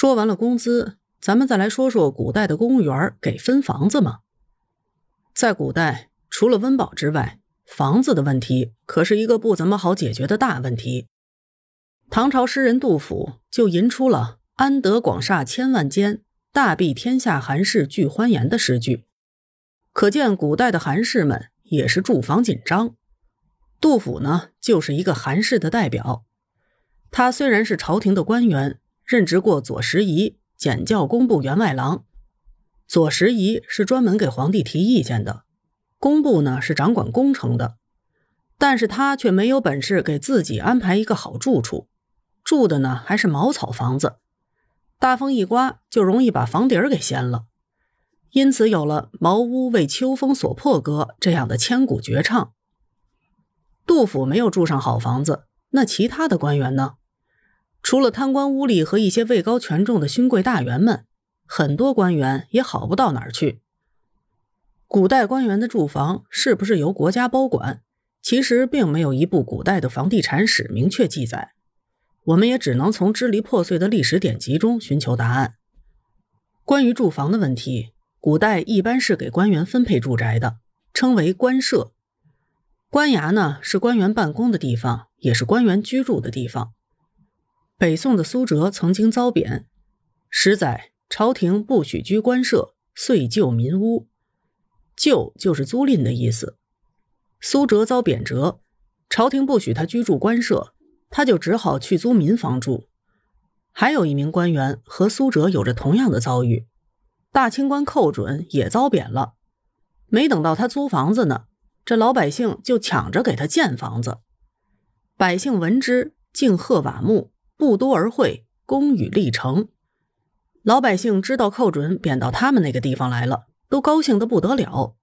说完了工资，咱们再来说说古代的公务员给分房子吗？在古代，除了温饱之外，房子的问题可是一个不怎么好解决的大问题。唐朝诗人杜甫就吟出了“安得广厦千万间，大庇天下寒士俱欢颜”的诗句，可见古代的寒士们也是住房紧张。杜甫呢，就是一个寒士的代表。他虽然是朝廷的官员，任职过左拾遗、检校工部员外郎。左拾遗是专门给皇帝提意见的，工部呢是掌管工程的。但是他却没有本事给自己安排一个好住处，住的呢还是茅草房子，大风一刮就容易把房顶儿给掀了。因此有了“茅屋为秋风所破歌”这样的千古绝唱。杜甫没有住上好房子，那其他的官员呢？除了贪官污吏和一些位高权重的勋贵大员们，很多官员也好不到哪儿去。古代官员的住房是不是由国家包管？其实并没有一部古代的房地产史明确记载，我们也只能从支离破碎的历史典籍中寻求答案。关于住房的问题，古代一般是给官员分配住宅的，称为官舍。官衙呢是官员办公的地方，也是官员居住的地方。北宋的苏辙曾经遭贬，十载朝廷不许居官舍，遂就民屋。就就是租赁的意思。苏辙遭贬谪，朝廷不许他居住官舍，他就只好去租民房住。还有一名官员和苏辙有着同样的遭遇，大清官寇准也遭贬了，没等到他租房子呢。这老百姓就抢着给他建房子，百姓闻之，敬贺瓦木，不多而会，功与立成。老百姓知道寇准贬到他们那个地方来了，都高兴的不得了。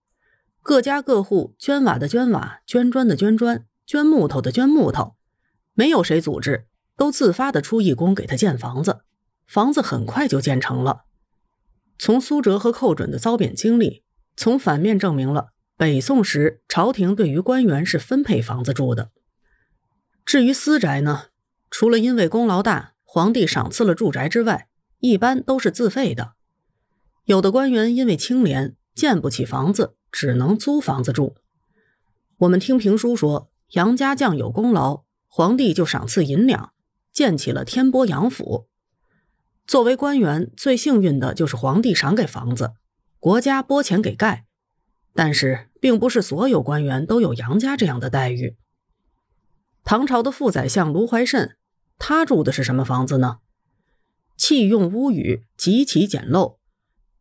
各家各户捐瓦的捐瓦，捐砖的捐砖，捐木头的捐木头，没有谁组织，都自发的出义工给他建房子。房子很快就建成了。从苏辙和寇准的遭贬经历，从反面证明了。北宋时，朝廷对于官员是分配房子住的。至于私宅呢，除了因为功劳大，皇帝赏赐了住宅之外，一般都是自费的。有的官员因为清廉，建不起房子，只能租房子住。我们听评书说，杨家将有功劳，皇帝就赏赐银两，建起了天波杨府。作为官员，最幸运的就是皇帝赏给房子，国家拨钱给盖。但是，并不是所有官员都有杨家这样的待遇。唐朝的副宰相卢怀慎，他住的是什么房子呢？器用屋宇极其简陋，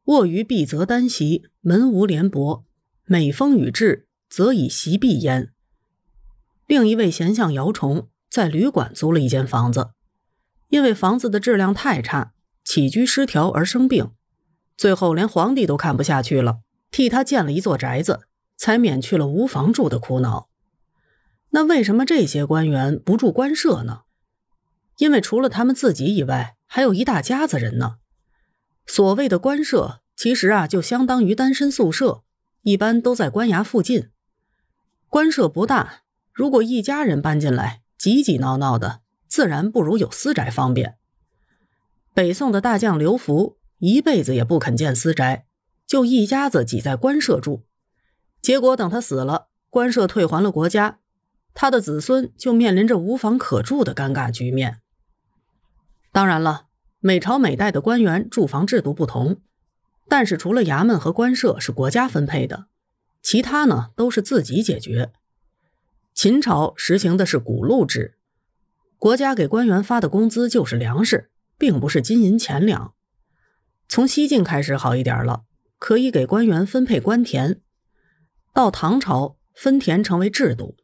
卧于壁则单席，门无帘箔，每风雨至，则以席壁焉。另一位贤相姚崇在旅馆租了一间房子，因为房子的质量太差，起居失调而生病，最后连皇帝都看不下去了。替他建了一座宅子，才免去了无房住的苦恼。那为什么这些官员不住官舍呢？因为除了他们自己以外，还有一大家子人呢。所谓的官舍，其实啊，就相当于单身宿舍，一般都在官衙附近。官舍不大，如果一家人搬进来，挤挤闹闹的，自然不如有私宅方便。北宋的大将刘福一辈子也不肯建私宅。就一家子挤在官舍住，结果等他死了，官舍退还了国家，他的子孙就面临着无房可住的尴尬局面。当然了，每朝每代的官员住房制度不同，但是除了衙门和官舍是国家分配的，其他呢都是自己解决。秦朝实行的是谷禄制，国家给官员发的工资就是粮食，并不是金银钱粮。从西晋开始好一点了。可以给官员分配官田，到唐朝分田成为制度。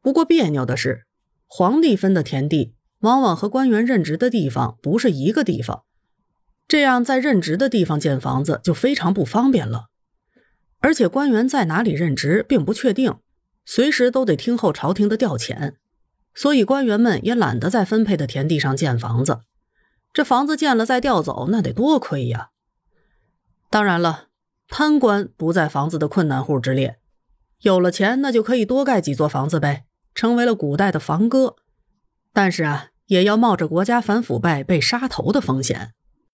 不过别扭的是，皇帝分的田地往往和官员任职的地方不是一个地方，这样在任职的地方建房子就非常不方便了。而且官员在哪里任职并不确定，随时都得听候朝廷的调遣，所以官员们也懒得在分配的田地上建房子。这房子建了再调走，那得多亏呀！当然了，贪官不在房子的困难户之列，有了钱那就可以多盖几座房子呗，成为了古代的房哥。但是啊，也要冒着国家反腐败被杀头的风险。